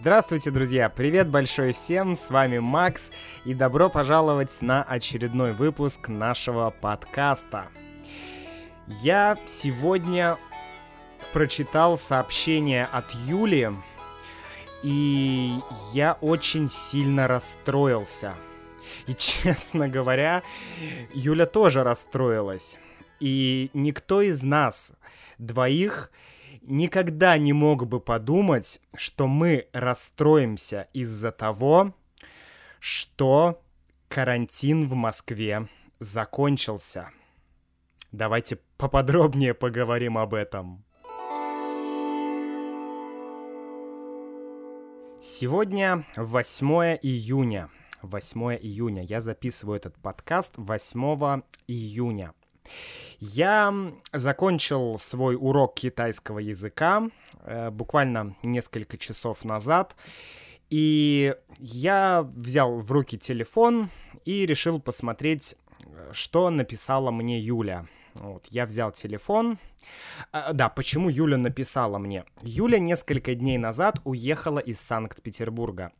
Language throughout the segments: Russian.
Здравствуйте, друзья! Привет большой всем! С вами Макс и добро пожаловать на очередной выпуск нашего подкаста. Я сегодня прочитал сообщение от Юли, и я очень сильно расстроился. И, честно говоря, Юля тоже расстроилась. И никто из нас двоих никогда не мог бы подумать, что мы расстроимся из-за того, что карантин в Москве закончился. Давайте поподробнее поговорим об этом. Сегодня 8 июня. 8 июня. Я записываю этот подкаст 8 июня. Я закончил свой урок китайского языка э, буквально несколько часов назад, и я взял в руки телефон и решил посмотреть, э, что написала мне Юля. Вот, я взял телефон. А, да, почему Юля написала мне? Юля несколько дней назад уехала из Санкт-Петербурга.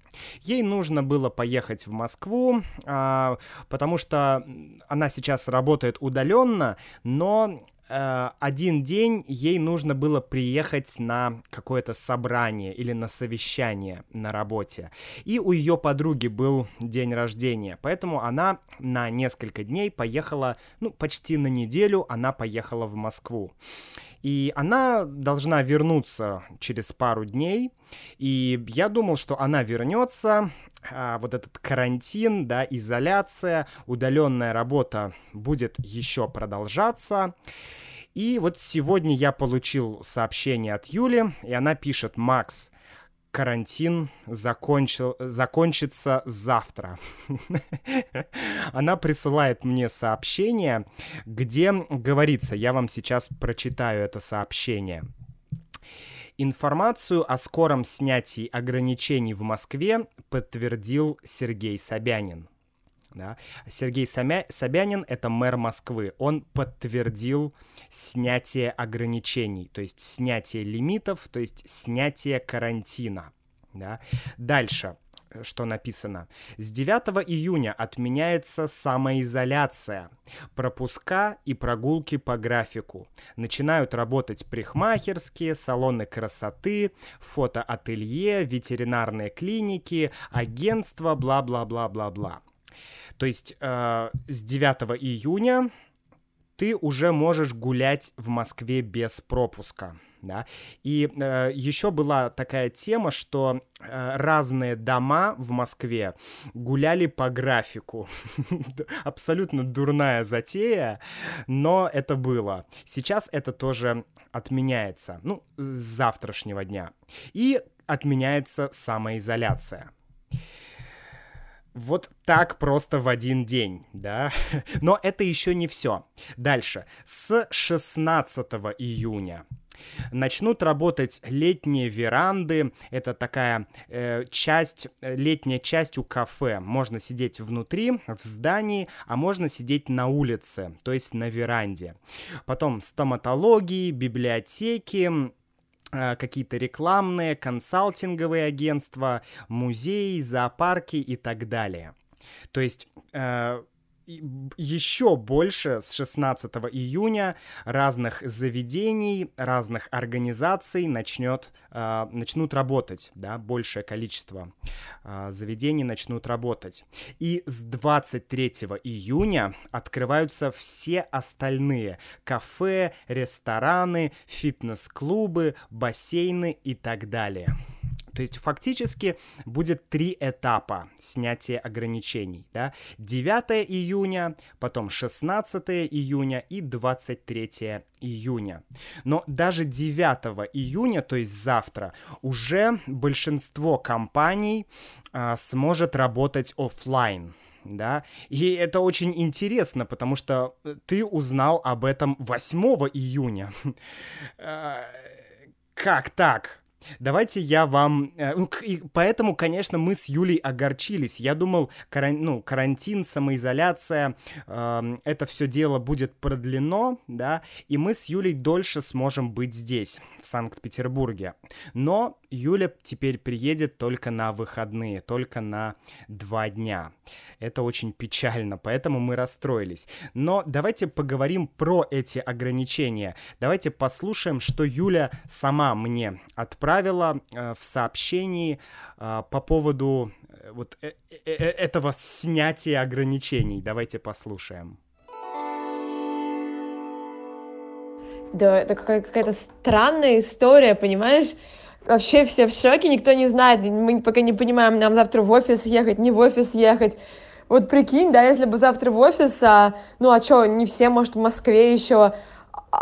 Ей нужно было поехать в Москву, а, потому что она сейчас работает удаленно, но один день ей нужно было приехать на какое-то собрание или на совещание на работе. И у ее подруги был день рождения, поэтому она на несколько дней поехала, ну, почти на неделю она поехала в Москву. И она должна вернуться через пару дней. И я думал, что она вернется, а, вот этот карантин, да, изоляция, удаленная работа будет еще продолжаться. И вот сегодня я получил сообщение от Юли, и она пишет, Макс, карантин закончил, закончится завтра. Она присылает мне сообщение, где говорится, я вам сейчас прочитаю это сообщение. Информацию о скором снятии ограничений в Москве подтвердил Сергей Собянин. Да? Сергей Самя... Собянин — это мэр Москвы. Он подтвердил снятие ограничений, то есть снятие лимитов, то есть снятие карантина. Да? Дальше что написано. С 9 июня отменяется самоизоляция, пропуска и прогулки по графику. Начинают работать парикмахерские, салоны красоты, фотоателье, ветеринарные клиники, агентства, бла-бла-бла-бла-бла. То есть э, с 9 июня ты уже можешь гулять в Москве без пропуска. Да? И э, еще была такая тема, что э, разные дома в Москве гуляли по графику. Абсолютно дурная затея, но это было. Сейчас это тоже отменяется, ну, с завтрашнего дня. И отменяется самоизоляция. Вот так просто в один день, да? Но это еще не все. Дальше. С 16 июня начнут работать летние веранды. Это такая э, часть, летняя часть у кафе. Можно сидеть внутри, в здании, а можно сидеть на улице, то есть на веранде. Потом стоматологии, библиотеки, какие-то рекламные, консалтинговые агентства, музеи, зоопарки и так далее. То есть э, еще больше с 16 июня разных заведений, разных организаций начнет, э, начнут работать, да, большее количество э, заведений начнут работать. И с 23 июня открываются все остальные кафе, рестораны, фитнес-клубы, бассейны и так далее. То есть фактически будет три этапа снятия ограничений. Да? 9 июня, потом 16 июня и 23 июня. Но даже 9 июня, то есть завтра, уже большинство компаний а, сможет работать офлайн да, и это очень интересно, потому что ты узнал об этом 8 июня. А, как так? Давайте я вам... Э, ну, и поэтому, конечно, мы с Юлей огорчились. Я думал, каран... ну, карантин, самоизоляция, э, это все дело будет продлено, да, и мы с Юлей дольше сможем быть здесь, в Санкт-Петербурге. Но Юля теперь приедет только на выходные, только на два дня. Это очень печально, поэтому мы расстроились. Но давайте поговорим про эти ограничения. Давайте послушаем, что Юля сама мне отправила э, в сообщении э, по поводу э, вот э, э, э этого снятия ограничений. Давайте послушаем. Да, это какая-то странная история, понимаешь? Вообще все в шоке, никто не знает, мы пока не понимаем, нам завтра в офис ехать, не в офис ехать. Вот прикинь, да, если бы завтра в офис, а, ну а что, не все, может, в Москве еще,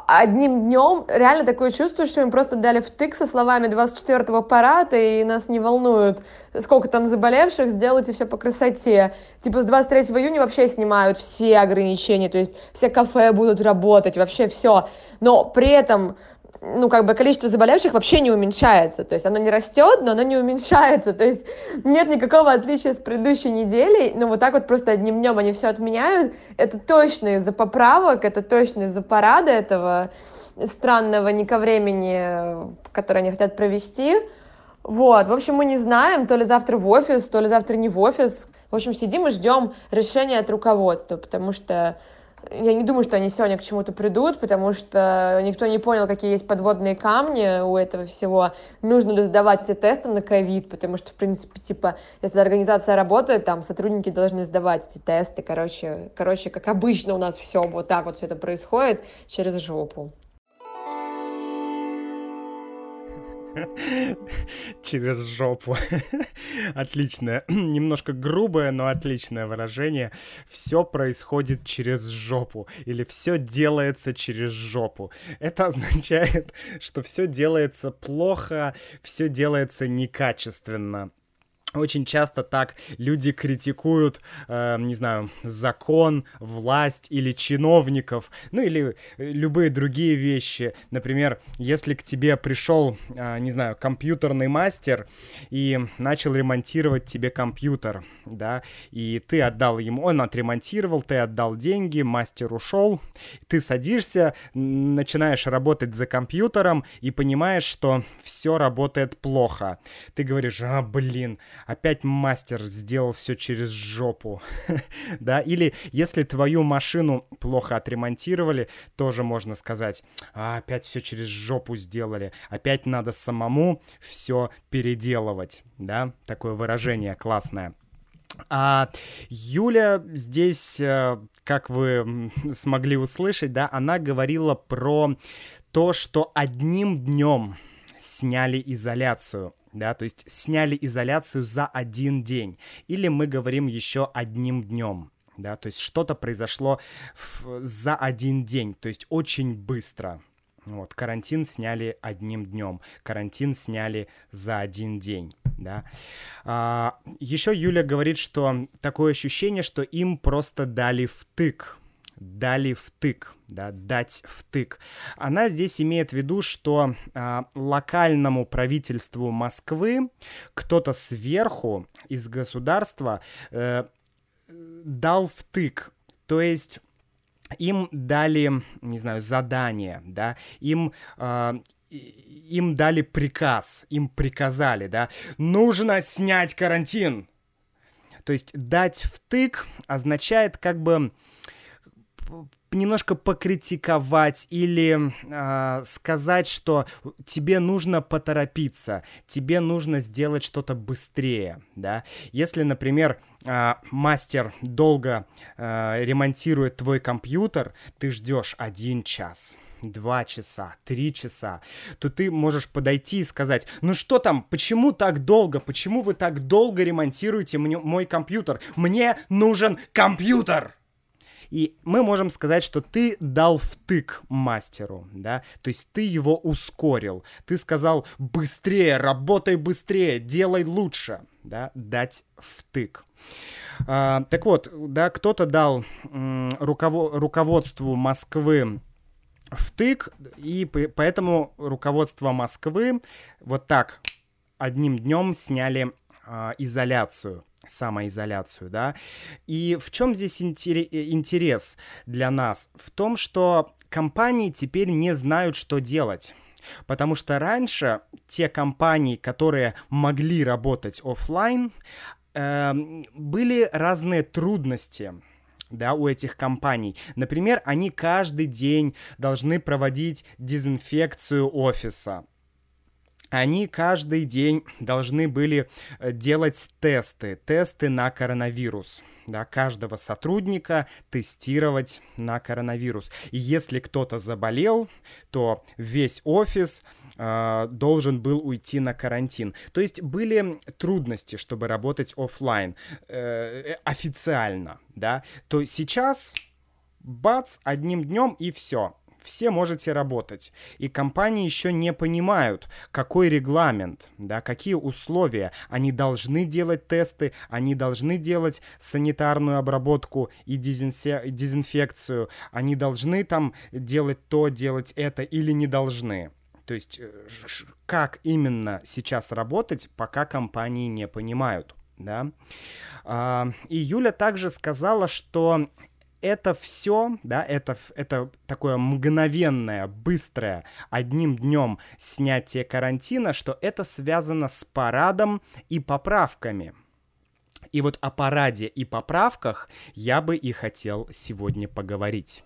одним днем реально такое чувство, что им просто дали втык со словами 24-го аппарата, и нас не волнует, сколько там заболевших, сделайте все по красоте. Типа с 23 июня вообще снимают все ограничения, то есть все кафе будут работать, вообще все. Но при этом ну, как бы количество заболевших вообще не уменьшается. То есть оно не растет, но оно не уменьшается. То есть нет никакого отличия с предыдущей неделей. Но вот так вот просто одним днем они все отменяют. Это точно из-за поправок, это точно из-за парада этого странного не ко времени, который они хотят провести. Вот, в общем, мы не знаем, то ли завтра в офис, то ли завтра не в офис. В общем, сидим и ждем решения от руководства, потому что я не думаю, что они сегодня к чему-то придут, потому что никто не понял, какие есть подводные камни у этого всего. Нужно ли сдавать эти тесты на ковид, потому что, в принципе, типа, если организация работает, там сотрудники должны сдавать эти тесты. Короче, короче, как обычно у нас все вот так вот все это происходит через жопу. Через жопу. Отличное, немножко грубое, но отличное выражение. Все происходит через жопу. Или все делается через жопу. Это означает, что все делается плохо, все делается некачественно. Очень часто так люди критикуют, э, не знаю, закон, власть или чиновников, ну или э, любые другие вещи. Например, если к тебе пришел, э, не знаю, компьютерный мастер и начал ремонтировать тебе компьютер, да, и ты отдал ему, он отремонтировал, ты отдал деньги, мастер ушел, ты садишься, начинаешь работать за компьютером и понимаешь, что все работает плохо. Ты говоришь, а, блин, опять мастер сделал все через жопу, да, или если твою машину плохо отремонтировали, тоже можно сказать, а, опять все через жопу сделали, опять надо самому все переделывать, да, такое выражение классное. А Юля здесь, э, как вы смогли услышать, да, она говорила про то, что одним днем сняли изоляцию да, то есть сняли изоляцию за один день, или мы говорим еще одним днем, да, то есть что-то произошло в, за один день, то есть очень быстро. Вот, карантин сняли одним днем, карантин сняли за один день, да. А, еще Юля говорит, что такое ощущение, что им просто дали втык, дали втык, да, дать втык. Она здесь имеет в виду, что а, локальному правительству Москвы кто-то сверху из государства э, дал втык, то есть им дали, не знаю, задание, да, им э, им дали приказ, им приказали, да, нужно снять карантин. То есть дать втык означает как бы немножко покритиковать или э, сказать, что тебе нужно поторопиться, тебе нужно сделать что-то быстрее, да. Если, например, э, мастер долго э, ремонтирует твой компьютер, ты ждешь один час, два часа, три часа, то ты можешь подойти и сказать, ну что там, почему так долго, почему вы так долго ремонтируете мне, мой компьютер? Мне нужен компьютер! И мы можем сказать, что ты дал втык мастеру, да, то есть ты его ускорил. Ты сказал быстрее, работай быстрее, делай лучше, да, дать втык. А, так вот, да, кто-то дал м, руково- руководству Москвы втык, и поэтому руководство Москвы вот так одним днем сняли а, изоляцию самоизоляцию, да. И в чем здесь интерес для нас? В том, что компании теперь не знают, что делать. Потому что раньше те компании, которые могли работать офлайн, э, были разные трудности да, у этих компаний. Например, они каждый день должны проводить дезинфекцию офиса. Они каждый день должны были э, делать тесты, тесты на коронавирус. Да, каждого сотрудника тестировать на коронавирус. И если кто-то заболел, то весь офис э, должен был уйти на карантин. То есть были трудности, чтобы работать офлайн э, официально, да. То сейчас бац, одним днем и все все можете работать. И компании еще не понимают, какой регламент, да, какие условия. Они должны делать тесты, они должны делать санитарную обработку и дезинфекцию, они должны там делать то, делать это или не должны. То есть э, как именно сейчас работать, пока компании не понимают. Да? А, и Юля также сказала, что это все, да, это, это такое мгновенное, быстрое, одним днем снятие карантина, что это связано с парадом и поправками. И вот о параде и поправках я бы и хотел сегодня поговорить.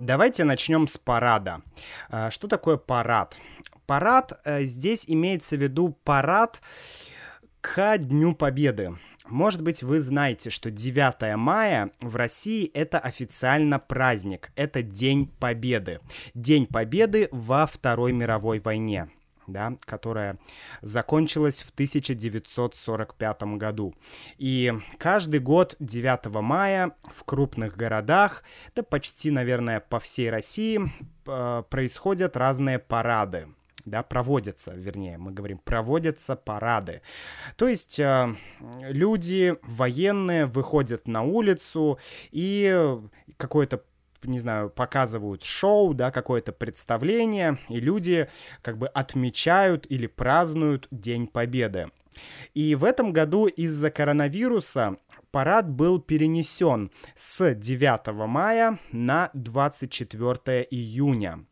Давайте начнем с парада. А, что такое парад? Парад, э, здесь имеется в виду парад к Дню Победы. Может быть, вы знаете, что 9 мая в России это официально праздник, это День Победы. День Победы во Второй мировой войне да, которая закончилась в 1945 году. И каждый год 9 мая в крупных городах, да почти, наверное, по всей России, э, происходят разные парады да, проводятся, вернее, мы говорим, проводятся парады. То есть э, люди военные выходят на улицу и какое-то не знаю, показывают шоу, да, какое-то представление, и люди как бы отмечают или празднуют День Победы. И в этом году из-за коронавируса парад был перенесен с 9 мая на 24 июня.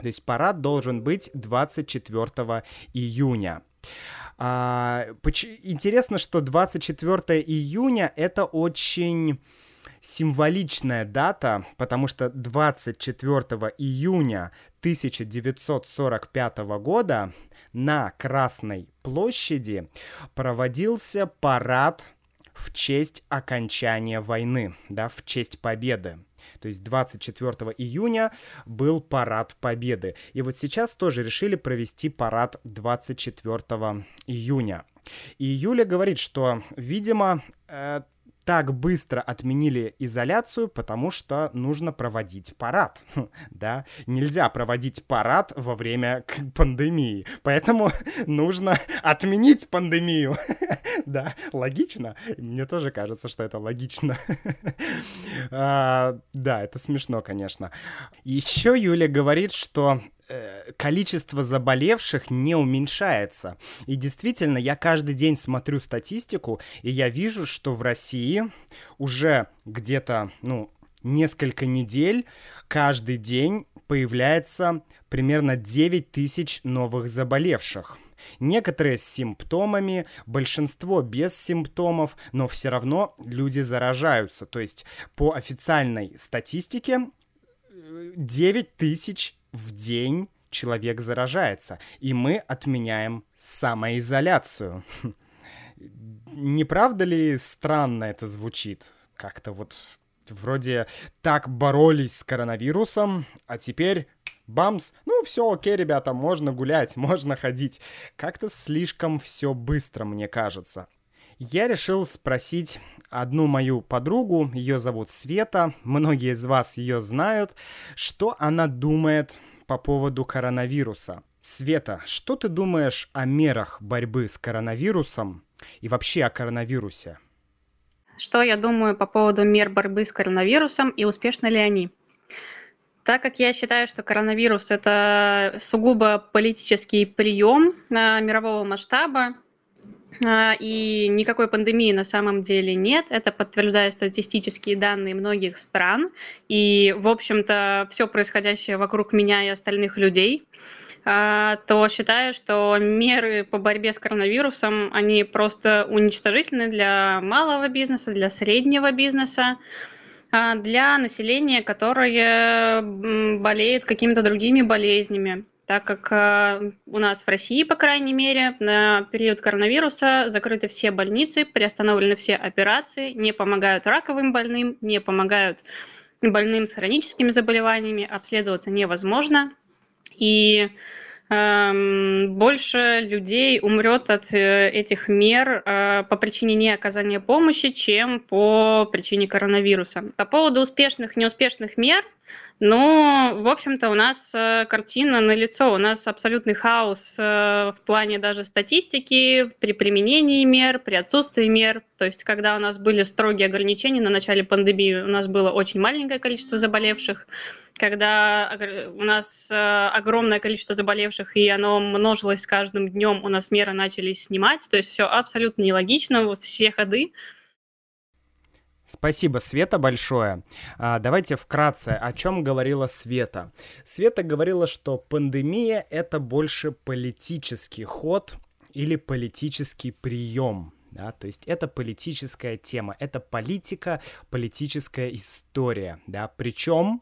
То есть парад должен быть 24 июня. А, интересно, что 24 июня это очень символичная дата, потому что 24 июня 1945 года на Красной площади проводился парад в честь окончания войны, да, в честь победы. То есть 24 июня был парад победы. И вот сейчас тоже решили провести парад 24 июня. И Юля говорит, что, видимо, э, так быстро отменили изоляцию, потому что нужно проводить парад, да, нельзя проводить парад во время пандемии, поэтому нужно отменить пандемию, да, логично, мне тоже кажется, что это логично, а, да, это смешно, конечно. Еще Юля говорит, что количество заболевших не уменьшается. И действительно, я каждый день смотрю статистику, и я вижу, что в России уже где-то, ну, несколько недель каждый день появляется примерно 9 тысяч новых заболевших. Некоторые с симптомами, большинство без симптомов, но все равно люди заражаются. То есть по официальной статистике 9 э, тысяч в день человек заражается, и мы отменяем самоизоляцию. Не правда ли странно это звучит? Как-то вот вроде так боролись с коронавирусом, а теперь бамс, ну все, окей, ребята, можно гулять, можно ходить. Как-то слишком все быстро, мне кажется. Я решил спросить одну мою подругу, ее зовут Света, многие из вас ее знают, что она думает по поводу коронавируса. Света, что ты думаешь о мерах борьбы с коронавирусом и вообще о коронавирусе? Что я думаю по поводу мер борьбы с коронавирусом и успешны ли они? Так как я считаю, что коронавирус это сугубо политический прием на мирового масштаба, а, и никакой пандемии на самом деле нет. Это подтверждают статистические данные многих стран. И, в общем-то, все происходящее вокруг меня и остальных людей а, то считаю, что меры по борьбе с коронавирусом, они просто уничтожительны для малого бизнеса, для среднего бизнеса, а, для населения, которое болеет какими-то другими болезнями так как э, у нас в России, по крайней мере, на период коронавируса закрыты все больницы, приостановлены все операции, не помогают раковым больным, не помогают больным с хроническими заболеваниями, обследоваться невозможно. И больше людей умрет от э, этих мер э, по причине не оказания помощи, чем по причине коронавируса. По поводу успешных, неуспешных мер – ну, в общем-то, у нас э, картина на лицо, у нас абсолютный хаос э, в плане даже статистики при применении мер, при отсутствии мер. То есть, когда у нас были строгие ограничения на начале пандемии, у нас было очень маленькое количество заболевших. Когда у нас э, огромное количество заболевших, и оно множилось с каждым днем, у нас меры начали снимать. То есть, все абсолютно нелогично, вот все ходы. Спасибо, Света, большое. А, давайте вкратце, о чем говорила Света. Света говорила, что пандемия — это больше политический ход или политический прием. Да, то есть это политическая тема, это политика, политическая история, да, причем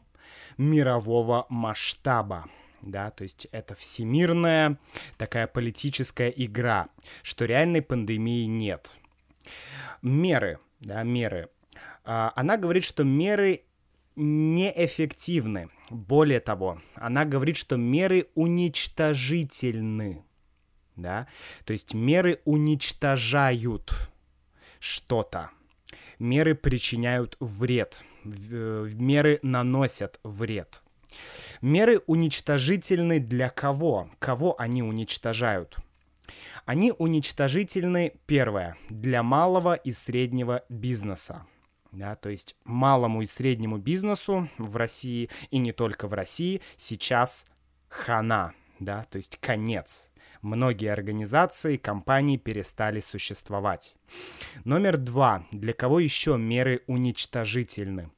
мирового масштаба да, то есть это всемирная такая политическая игра, что реальной пандемии нет. Меры, да, меры. А, она говорит, что меры неэффективны. Более того, она говорит, что меры уничтожительны. Да? То есть меры уничтожают что-то. Меры причиняют вред. Э, меры наносят вред. Меры уничтожительны для кого? Кого они уничтожают? Они уничтожительны, первое, для малого и среднего бизнеса. Да, то есть малому и среднему бизнесу в России и не только в России сейчас хана, да, то есть конец. Многие организации, компании перестали существовать. Номер два. Для кого еще меры уничтожительны?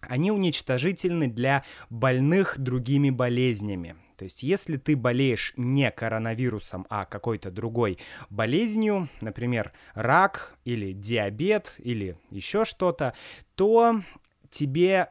Они уничтожительны для больных другими болезнями. То есть, если ты болеешь не коронавирусом, а какой-то другой болезнью, например, рак или диабет или еще что-то, то тебе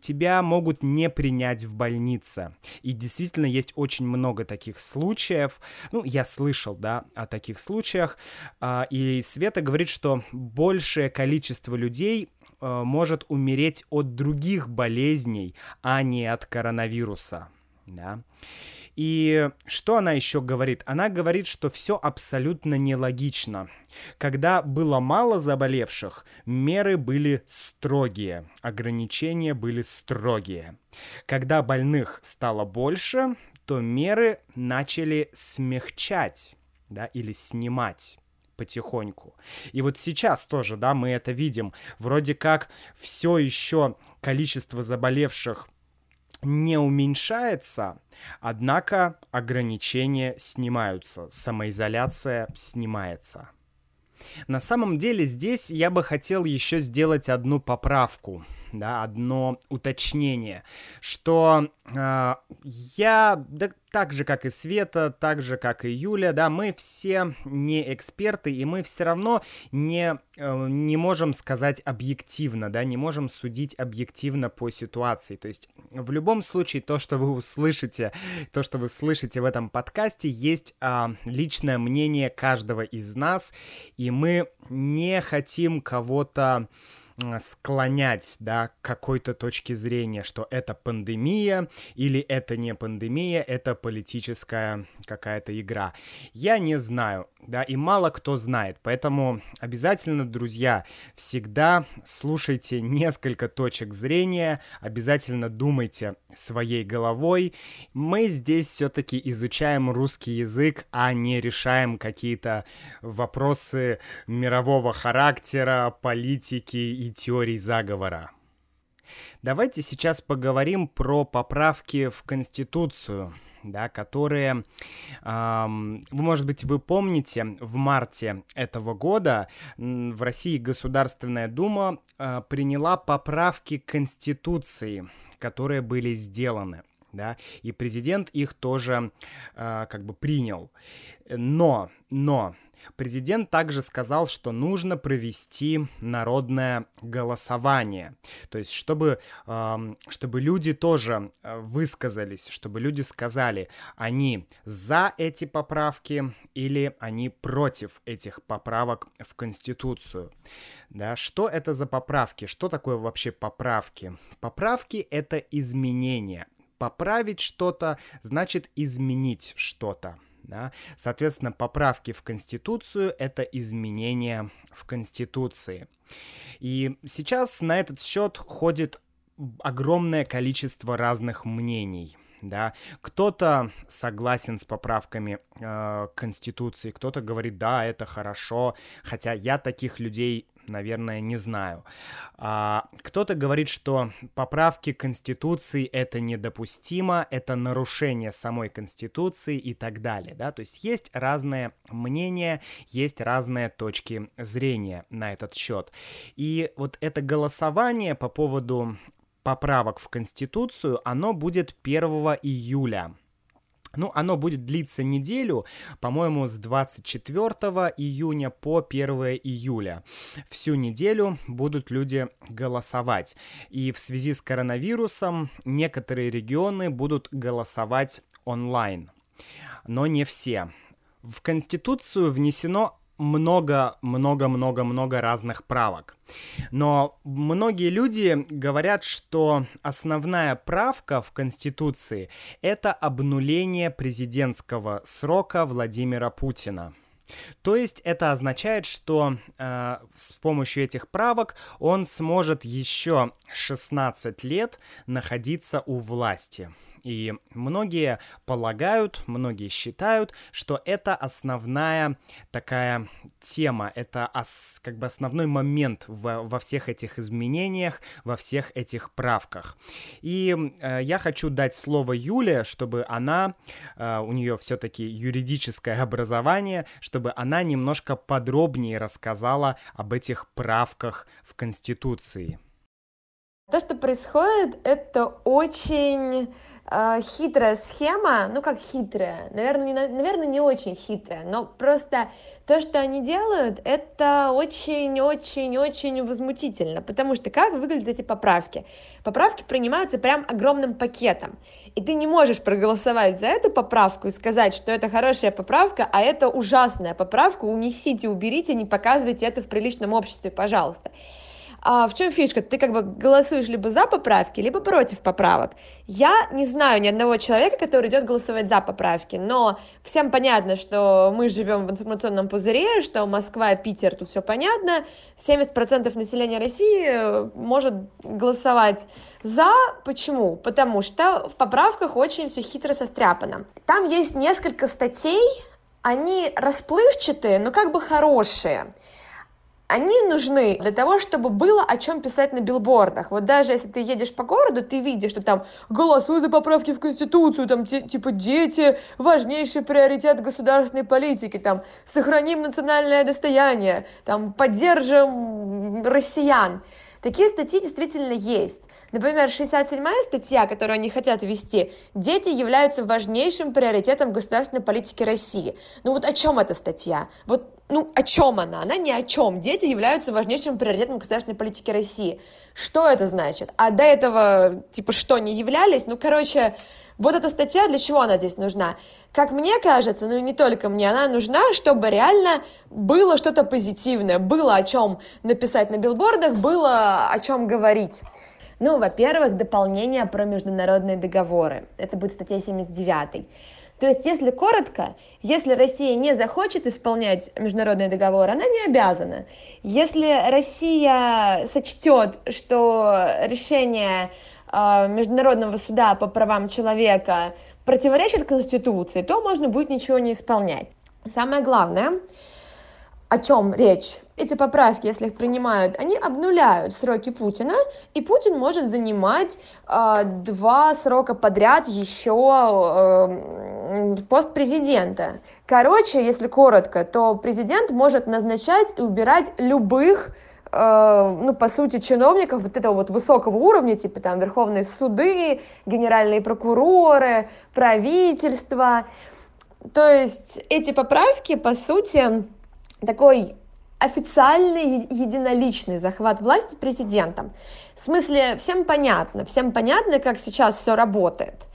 тебя могут не принять в больнице. И действительно есть очень много таких случаев. Ну, я слышал, да, о таких случаях. А, и Света говорит, что большее количество людей а, может умереть от других болезней, а не от коронавируса да. И что она еще говорит? Она говорит, что все абсолютно нелогично. Когда было мало заболевших, меры были строгие, ограничения были строгие. Когда больных стало больше, то меры начали смягчать, да, или снимать потихоньку. И вот сейчас тоже, да, мы это видим. Вроде как все еще количество заболевших не уменьшается, однако ограничения снимаются, самоизоляция снимается. На самом деле здесь я бы хотел еще сделать одну поправку да, одно уточнение, что э, я, да, так же, как и Света, так же, как и Юля, да, мы все не эксперты, и мы все равно не, э, не можем сказать объективно, да, не можем судить объективно по ситуации. То есть в любом случае то, что вы услышите, то, что вы слышите в этом подкасте, есть э, личное мнение каждого из нас, и мы не хотим кого-то склонять, да, к какой-то точке зрения, что это пандемия или это не пандемия, это политическая какая-то игра. Я не знаю, да, и мало кто знает, поэтому обязательно, друзья, всегда слушайте несколько точек зрения, обязательно думайте своей головой. Мы здесь все-таки изучаем русский язык, а не решаем какие-то вопросы мирового характера, политики и теорий заговора. Давайте сейчас поговорим про поправки в Конституцию. да, которые, вы, может быть, вы помните, в марте этого года в России Государственная Дума э, приняла поправки к Конституции, которые были сделаны да, и президент их тоже э, как бы принял. Но, но Президент также сказал, что нужно провести народное голосование. То есть, чтобы, чтобы люди тоже э, высказались, чтобы люди сказали, они за эти поправки или они против этих поправок в Конституцию. Да, что это за поправки? Что такое вообще поправки? Поправки — это изменения. Поправить что-то значит изменить что-то. Да? Соответственно, поправки в Конституцию — это изменения в Конституции. И сейчас на этот счет ходит огромное количество разных мнений. Да, кто-то согласен с поправками э, Конституции, кто-то говорит, да, это хорошо, хотя я таких людей наверное, не знаю. А, кто-то говорит, что поправки Конституции это недопустимо, это нарушение самой Конституции и так далее, да, то есть есть разные мнения, есть разные точки зрения на этот счет. И вот это голосование по поводу поправок в Конституцию, оно будет 1 июля. Ну, оно будет длиться неделю, по-моему, с 24 июня по 1 июля. Всю неделю будут люди голосовать. И в связи с коронавирусом некоторые регионы будут голосовать онлайн. Но не все. В Конституцию внесено много-много-много-много разных правок. Но многие люди говорят, что основная правка в Конституции — это обнуление президентского срока Владимира Путина. То есть это означает, что э, с помощью этих правок он сможет еще 16 лет находиться у власти. И многие полагают, многие считают, что это основная такая тема, это ос, как бы основной момент в, во всех этих изменениях, во всех этих правках. И э, я хочу дать слово Юле, чтобы она, э, у нее все-таки юридическое образование, чтобы она немножко подробнее рассказала об этих правках в Конституции. То, что происходит, это очень э, хитрая схема, ну как хитрая, наверное не, наверное, не очень хитрая, но просто то, что они делают, это очень-очень-очень возмутительно, потому что как выглядят эти поправки? Поправки принимаются прям огромным пакетом, и ты не можешь проголосовать за эту поправку и сказать, что это хорошая поправка, а это ужасная поправка, унесите, уберите, не показывайте это в приличном обществе, пожалуйста. А в чем фишка? Ты как бы голосуешь либо за поправки, либо против поправок. Я не знаю ни одного человека, который идет голосовать за поправки, но всем понятно, что мы живем в информационном пузыре, что Москва, Питер, тут все понятно. 70% населения России э, может голосовать за. Почему? Потому что в поправках очень все хитро состряпано. Там есть несколько статей, они расплывчатые, но как бы хорошие они нужны для того, чтобы было о чем писать на билбордах. Вот даже если ты едешь по городу, ты видишь, что там голосуй за поправки в Конституцию, там типа дети, важнейший приоритет государственной политики, там сохраним национальное достояние, там поддержим россиян. Такие статьи действительно есть. Например, 67-я статья, которую они хотят ввести, дети являются важнейшим приоритетом государственной политики России. Ну вот о чем эта статья? Вот ну, о чем она? Она ни о чем. Дети являются важнейшим приоритетом государственной политики России. Что это значит? А до этого, типа, что, не являлись? Ну, короче, вот эта статья, для чего она здесь нужна? Как мне кажется, ну и не только мне, она нужна, чтобы реально было что-то позитивное, было о чем написать на билбордах, было о чем говорить. Ну, во-первых, дополнение про международные договоры. Это будет статья 79. То есть, если коротко, если Россия не захочет исполнять международный договор, она не обязана. Если Россия сочтет, что решение э, Международного суда по правам человека противоречит Конституции, то можно будет ничего не исполнять. Самое главное, о чем речь? Эти поправки, если их принимают, они обнуляют сроки Путина, и Путин может занимать э, два срока подряд еще э, пост президента. Короче, если коротко, то президент может назначать и убирать любых э, ну, по сути, чиновников вот этого вот высокого уровня, типа там верховные суды, генеральные прокуроры, правительство. То есть эти поправки, по сути, такой официальный единоличный захват власти президентом. В смысле, всем понятно, всем понятно, как сейчас все работает.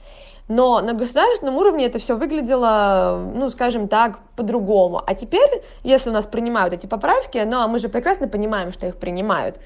Но на государственном уровне это все выглядело, ну, скажем так, по-другому. А теперь, если у нас принимают эти поправки, ну, а мы же прекрасно понимаем, что их принимают,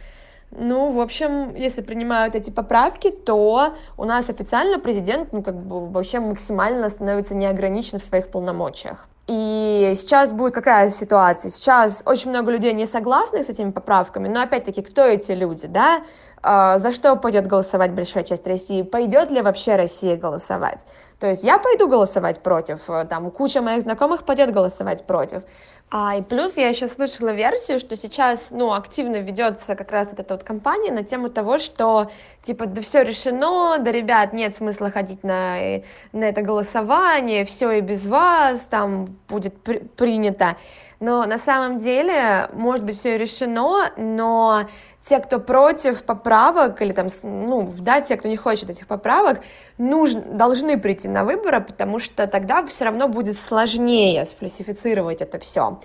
ну, в общем, если принимают эти поправки, то у нас официально президент, ну, как бы вообще максимально становится неограничен в своих полномочиях. И сейчас будет какая ситуация? Сейчас очень много людей не согласны с этими поправками, но опять-таки, кто эти люди, да? А, за что пойдет голосовать большая часть России? Пойдет ли вообще Россия голосовать? То есть я пойду голосовать против, э, там куча моих знакомых пойдет голосовать против. А, и плюс я еще слышала версию, что сейчас, ну, активно ведется как раз вот эта вот кампания на тему того, что, типа, да все решено, да, ребят, нет смысла ходить на, э, на это голосование, все и без вас там будет при принято. Но на самом деле, может быть, все решено, но те, кто против поправок, или там, ну, да, те, кто не хочет этих поправок, нужно, должны прийти на выборы, потому что тогда все равно будет сложнее сфальсифицировать это все.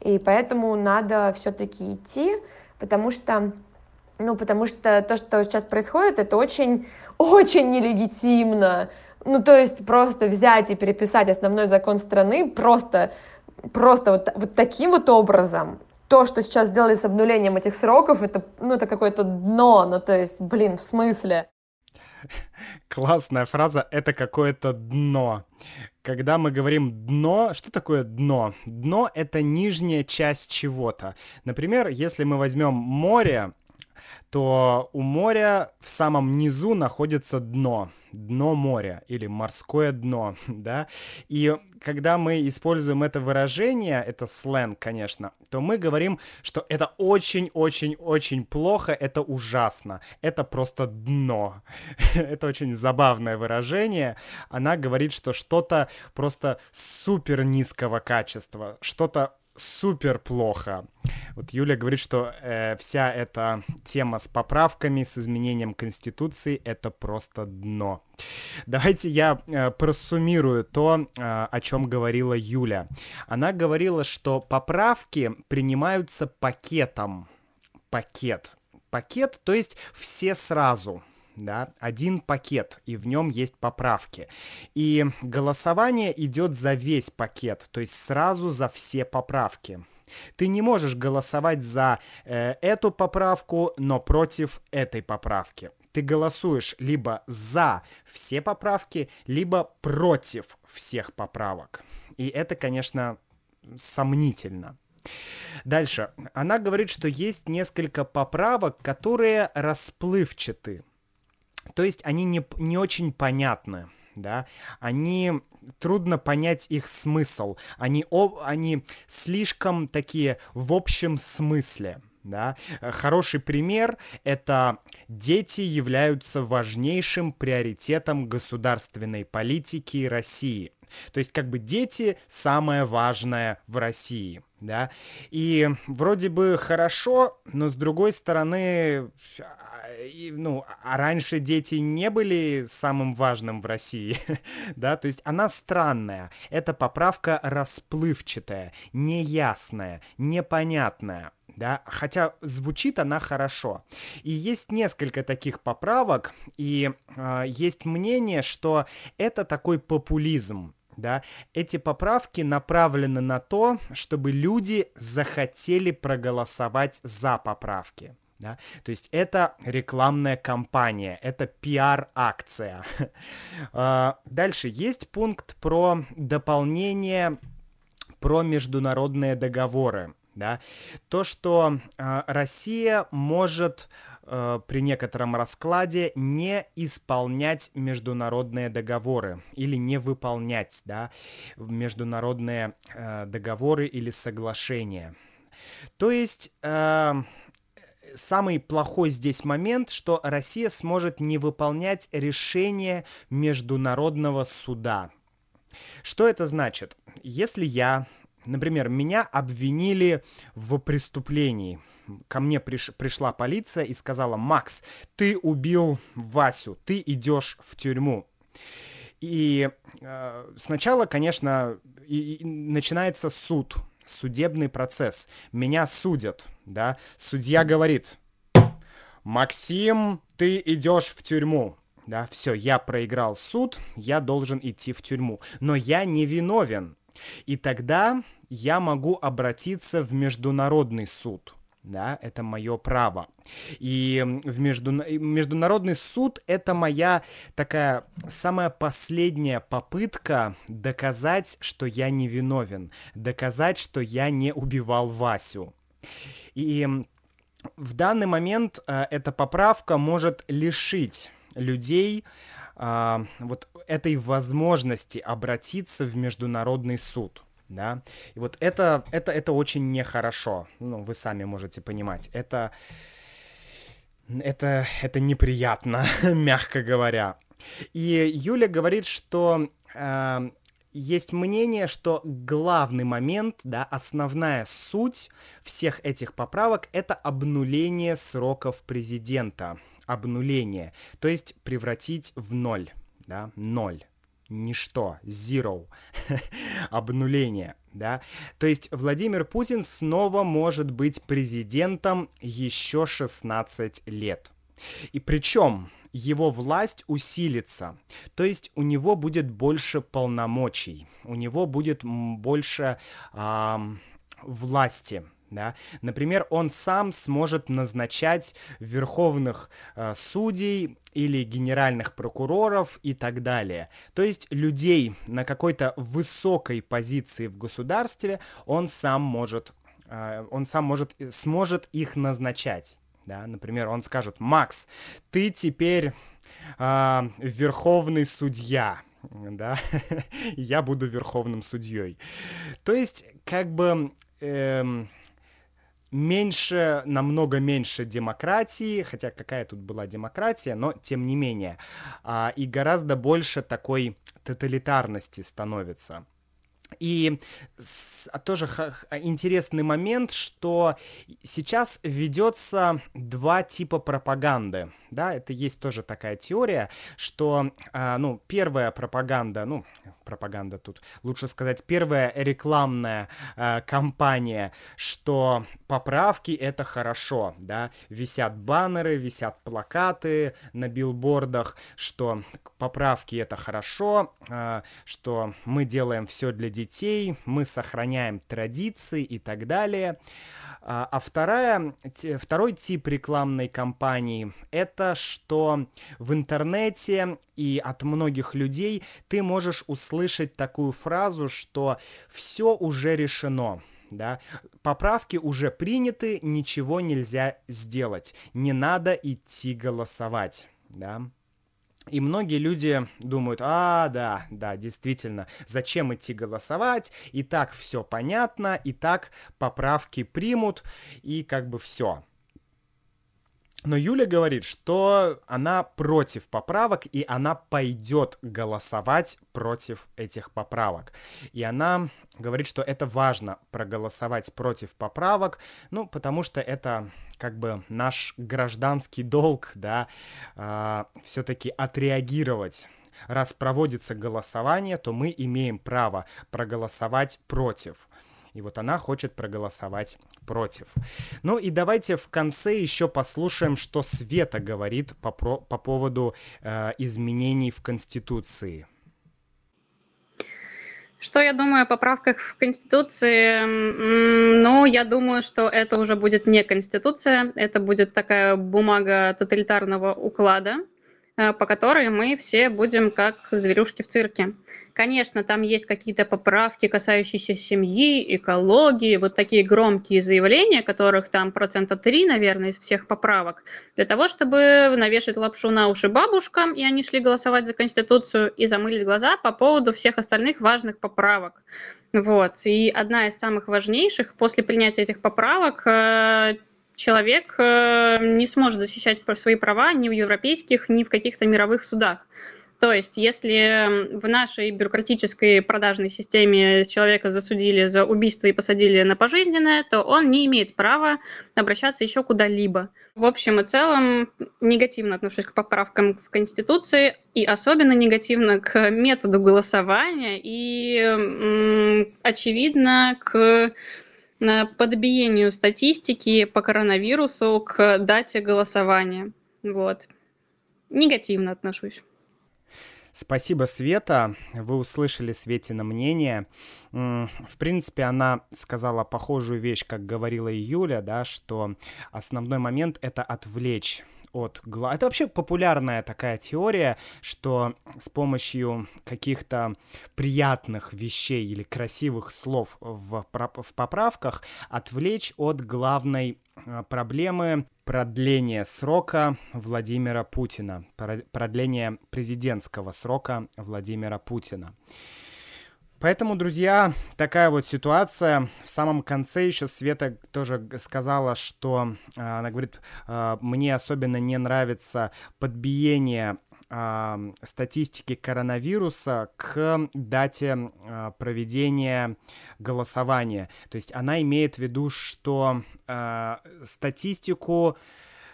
И поэтому надо все-таки идти, потому что ну, потому что то, что сейчас происходит, это очень, очень нелегитимно. Ну, то есть просто взять и переписать основной закон страны просто просто вот, вот таким вот образом, то, что сейчас сделали с обнулением этих сроков, это, ну, это какое-то дно, ну, то есть, блин, в смысле? Классная фраза «это какое-то дно». Когда мы говорим «дно», что такое дно? Дно — это нижняя часть чего-то. Например, если мы возьмем море, то у моря в самом низу находится дно, дно моря или морское дно, да, и когда мы используем это выражение, это сленг, конечно, то мы говорим, что это очень-очень-очень плохо, это ужасно, это просто дно. это очень забавное выражение. Она говорит, что что-то просто супер низкого качества, что-то супер плохо. Вот Юля говорит, что э, вся эта тема с поправками, с изменением Конституции — это просто дно. Давайте я э, просуммирую то, э, о чем говорила Юля. Она говорила, что поправки принимаются пакетом. Пакет. Пакет, то есть все сразу — да, один пакет, и в нем есть поправки. И голосование идет за весь пакет, то есть сразу за все поправки. Ты не можешь голосовать за э, эту поправку, но против этой поправки. Ты голосуешь либо за все поправки, либо против всех поправок. И это, конечно, сомнительно. Дальше. Она говорит, что есть несколько поправок, которые расплывчаты. То есть они не, не очень понятны, да, они трудно понять их смысл, они, о, они слишком такие в общем смысле, да. Хороший пример — это дети являются важнейшим приоритетом государственной политики России. То есть как бы дети самое важное в России да, и вроде бы хорошо, но с другой стороны, ну, а раньше дети не были самым важным в России, да, то есть она странная, эта поправка расплывчатая, неясная, непонятная, да, хотя звучит она хорошо. И есть несколько таких поправок, и э, есть мнение, что это такой популизм, да, эти поправки направлены на то, чтобы люди захотели проголосовать за поправки. Да? То есть это рекламная кампания, это пиар-акция. А, дальше есть пункт про дополнение про международные договоры. Да? То, что э, Россия может э, при некотором раскладе не исполнять международные договоры или не выполнять да, международные э, договоры или соглашения. То есть э, самый плохой здесь момент, что Россия сможет не выполнять решение Международного суда. Что это значит? Если я, например, меня обвинили в преступлении, ко мне приш, пришла полиция и сказала, Макс, ты убил Васю, ты идешь в тюрьму. И э, сначала, конечно, и, и начинается суд, судебный процесс. Меня судят, да. Судья говорит, Максим, ты идешь в тюрьму. Да, все, я проиграл суд, я должен идти в тюрьму. Но я не виновен. И тогда я могу обратиться в международный суд да, это мое право. И в между... международный суд это моя такая самая последняя попытка доказать, что я не виновен, доказать, что я не убивал Васю. И в данный момент э, эта поправка может лишить людей э, вот этой возможности обратиться в международный суд да. И вот это, это, это очень нехорошо. Ну, вы сами можете понимать. Это, это, это неприятно, мягко говоря. И Юля говорит, что э, есть мнение, что главный момент, да, основная суть всех этих поправок — это обнуление сроков президента. Обнуление. То есть превратить в ноль, да, ноль ничто, zero, обнуление, да. То есть Владимир Путин снова может быть президентом еще 16 лет. И причем его власть усилится, то есть у него будет больше полномочий, у него будет больше э, власти, да? Например, он сам сможет назначать верховных э, судей или генеральных прокуроров и так далее. То есть людей на какой-то высокой позиции в государстве он сам может, э, он сам может, сможет их назначать. Да? Например, он скажет, Макс, ты теперь э, верховный судья, да, я буду верховным судьей. То есть, как бы, эм, меньше, намного меньше демократии, хотя какая тут была демократия, но тем не менее, а, и гораздо больше такой тоталитарности становится. И а, тоже интересный момент, что сейчас ведется два типа пропаганды. Да, это есть тоже такая теория, что, а, ну, первая пропаганда, ну, пропаганда тут, лучше сказать, первая рекламная а, кампания, что поправки это хорошо, да, висят баннеры, висят плакаты на билбордах, что поправки это хорошо, что мы делаем все для детей, мы сохраняем традиции и так далее. А, а вторая, второй тип рекламной кампании — это что в интернете и от многих людей ты можешь услышать такую фразу, что все уже решено, да, поправки уже приняты, ничего нельзя сделать, не надо идти голосовать, да. И многие люди думают, а, да, да, действительно, зачем идти голосовать, и так все понятно, и так поправки примут, и как бы все. Но Юля говорит, что она против поправок, и она пойдет голосовать против этих поправок. И она говорит, что это важно проголосовать против поправок, ну, потому что это как бы наш гражданский долг, да, э, все-таки отреагировать раз проводится голосование, то мы имеем право проголосовать против. И вот она хочет проголосовать против. Ну и давайте в конце еще послушаем, что Света говорит по, про, по поводу э, изменений в Конституции. Что я думаю о поправках в Конституции? Ну, я думаю, что это уже будет не Конституция, это будет такая бумага тоталитарного уклада, по которой мы все будем как зверюшки в цирке. Конечно, там есть какие-то поправки, касающиеся семьи, экологии, вот такие громкие заявления, которых там процента 3, наверное, из всех поправок, для того, чтобы навешать лапшу на уши бабушкам, и они шли голосовать за Конституцию, и замылить глаза по поводу всех остальных важных поправок. Вот. И одна из самых важнейших после принятия этих поправок э, человек э, не сможет защищать свои права ни в европейских, ни в каких-то мировых судах. То есть, если в нашей бюрократической продажной системе человека засудили за убийство и посадили на пожизненное, то он не имеет права обращаться еще куда-либо. В общем и целом, негативно отношусь к поправкам в Конституции и особенно негативно к методу голосования и, очевидно, к подбиению статистики по коронавирусу к дате голосования. Вот. Негативно отношусь. Спасибо, Света. Вы услышали Светина мнение. В принципе, она сказала похожую вещь, как говорила и Юля, да, что основной момент — это отвлечь от глаз. Это вообще популярная такая теория, что с помощью каких-то приятных вещей или красивых слов в, в поправках отвлечь от главной а, проблемы продления срока Владимира Путина, продления президентского срока Владимира Путина. Поэтому, друзья, такая вот ситуация. В самом конце еще Света тоже сказала, что а, она говорит, а, мне особенно не нравится подбиение а, статистики коронавируса к дате проведения голосования. То есть она имеет в виду, что статистику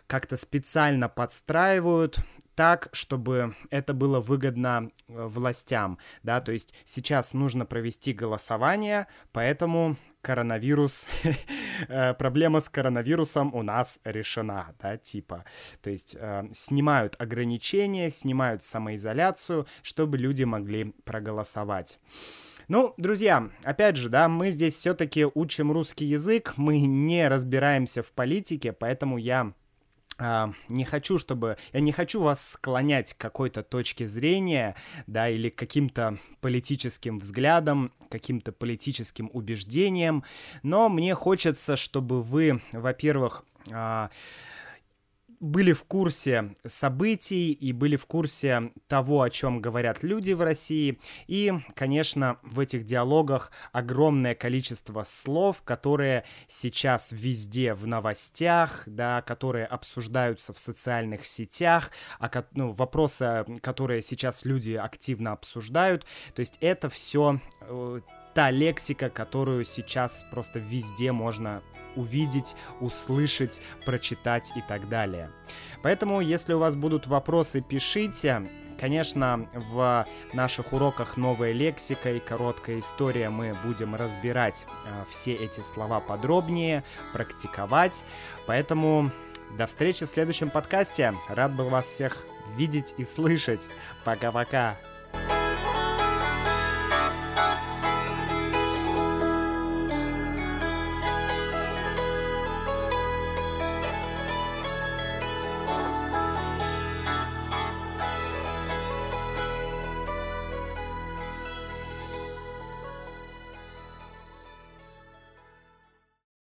как-то специально подстраивают так, чтобы это было выгодно э, властям, да, то есть сейчас нужно провести голосование, поэтому коронавирус, э, проблема с коронавирусом у нас решена, да, типа. То есть э, снимают ограничения, снимают самоизоляцию, чтобы люди могли проголосовать. Ну, друзья, опять же, да, мы здесь все-таки учим русский язык, мы не разбираемся в политике, поэтому я не хочу, чтобы... Я не хочу вас склонять к какой-то точке зрения, да, или к каким-то политическим взглядам, каким-то политическим убеждениям, но мне хочется, чтобы вы, во-первых, uh, были в курсе событий и были в курсе того, о чем говорят люди в России. И, конечно, в этих диалогах огромное количество слов, которые сейчас везде в новостях, да, которые обсуждаются в социальных сетях, а, ну, вопросы, которые сейчас люди активно обсуждают. То есть это все э, та лексика, которую сейчас просто везде можно увидеть, услышать, прочитать и так далее. Поэтому, если у вас будут вопросы, пишите. Конечно, в наших уроках новая лексика и короткая история мы будем разбирать э, все эти слова подробнее, практиковать. Поэтому до встречи в следующем подкасте. Рад был вас всех видеть и слышать. Пока-пока.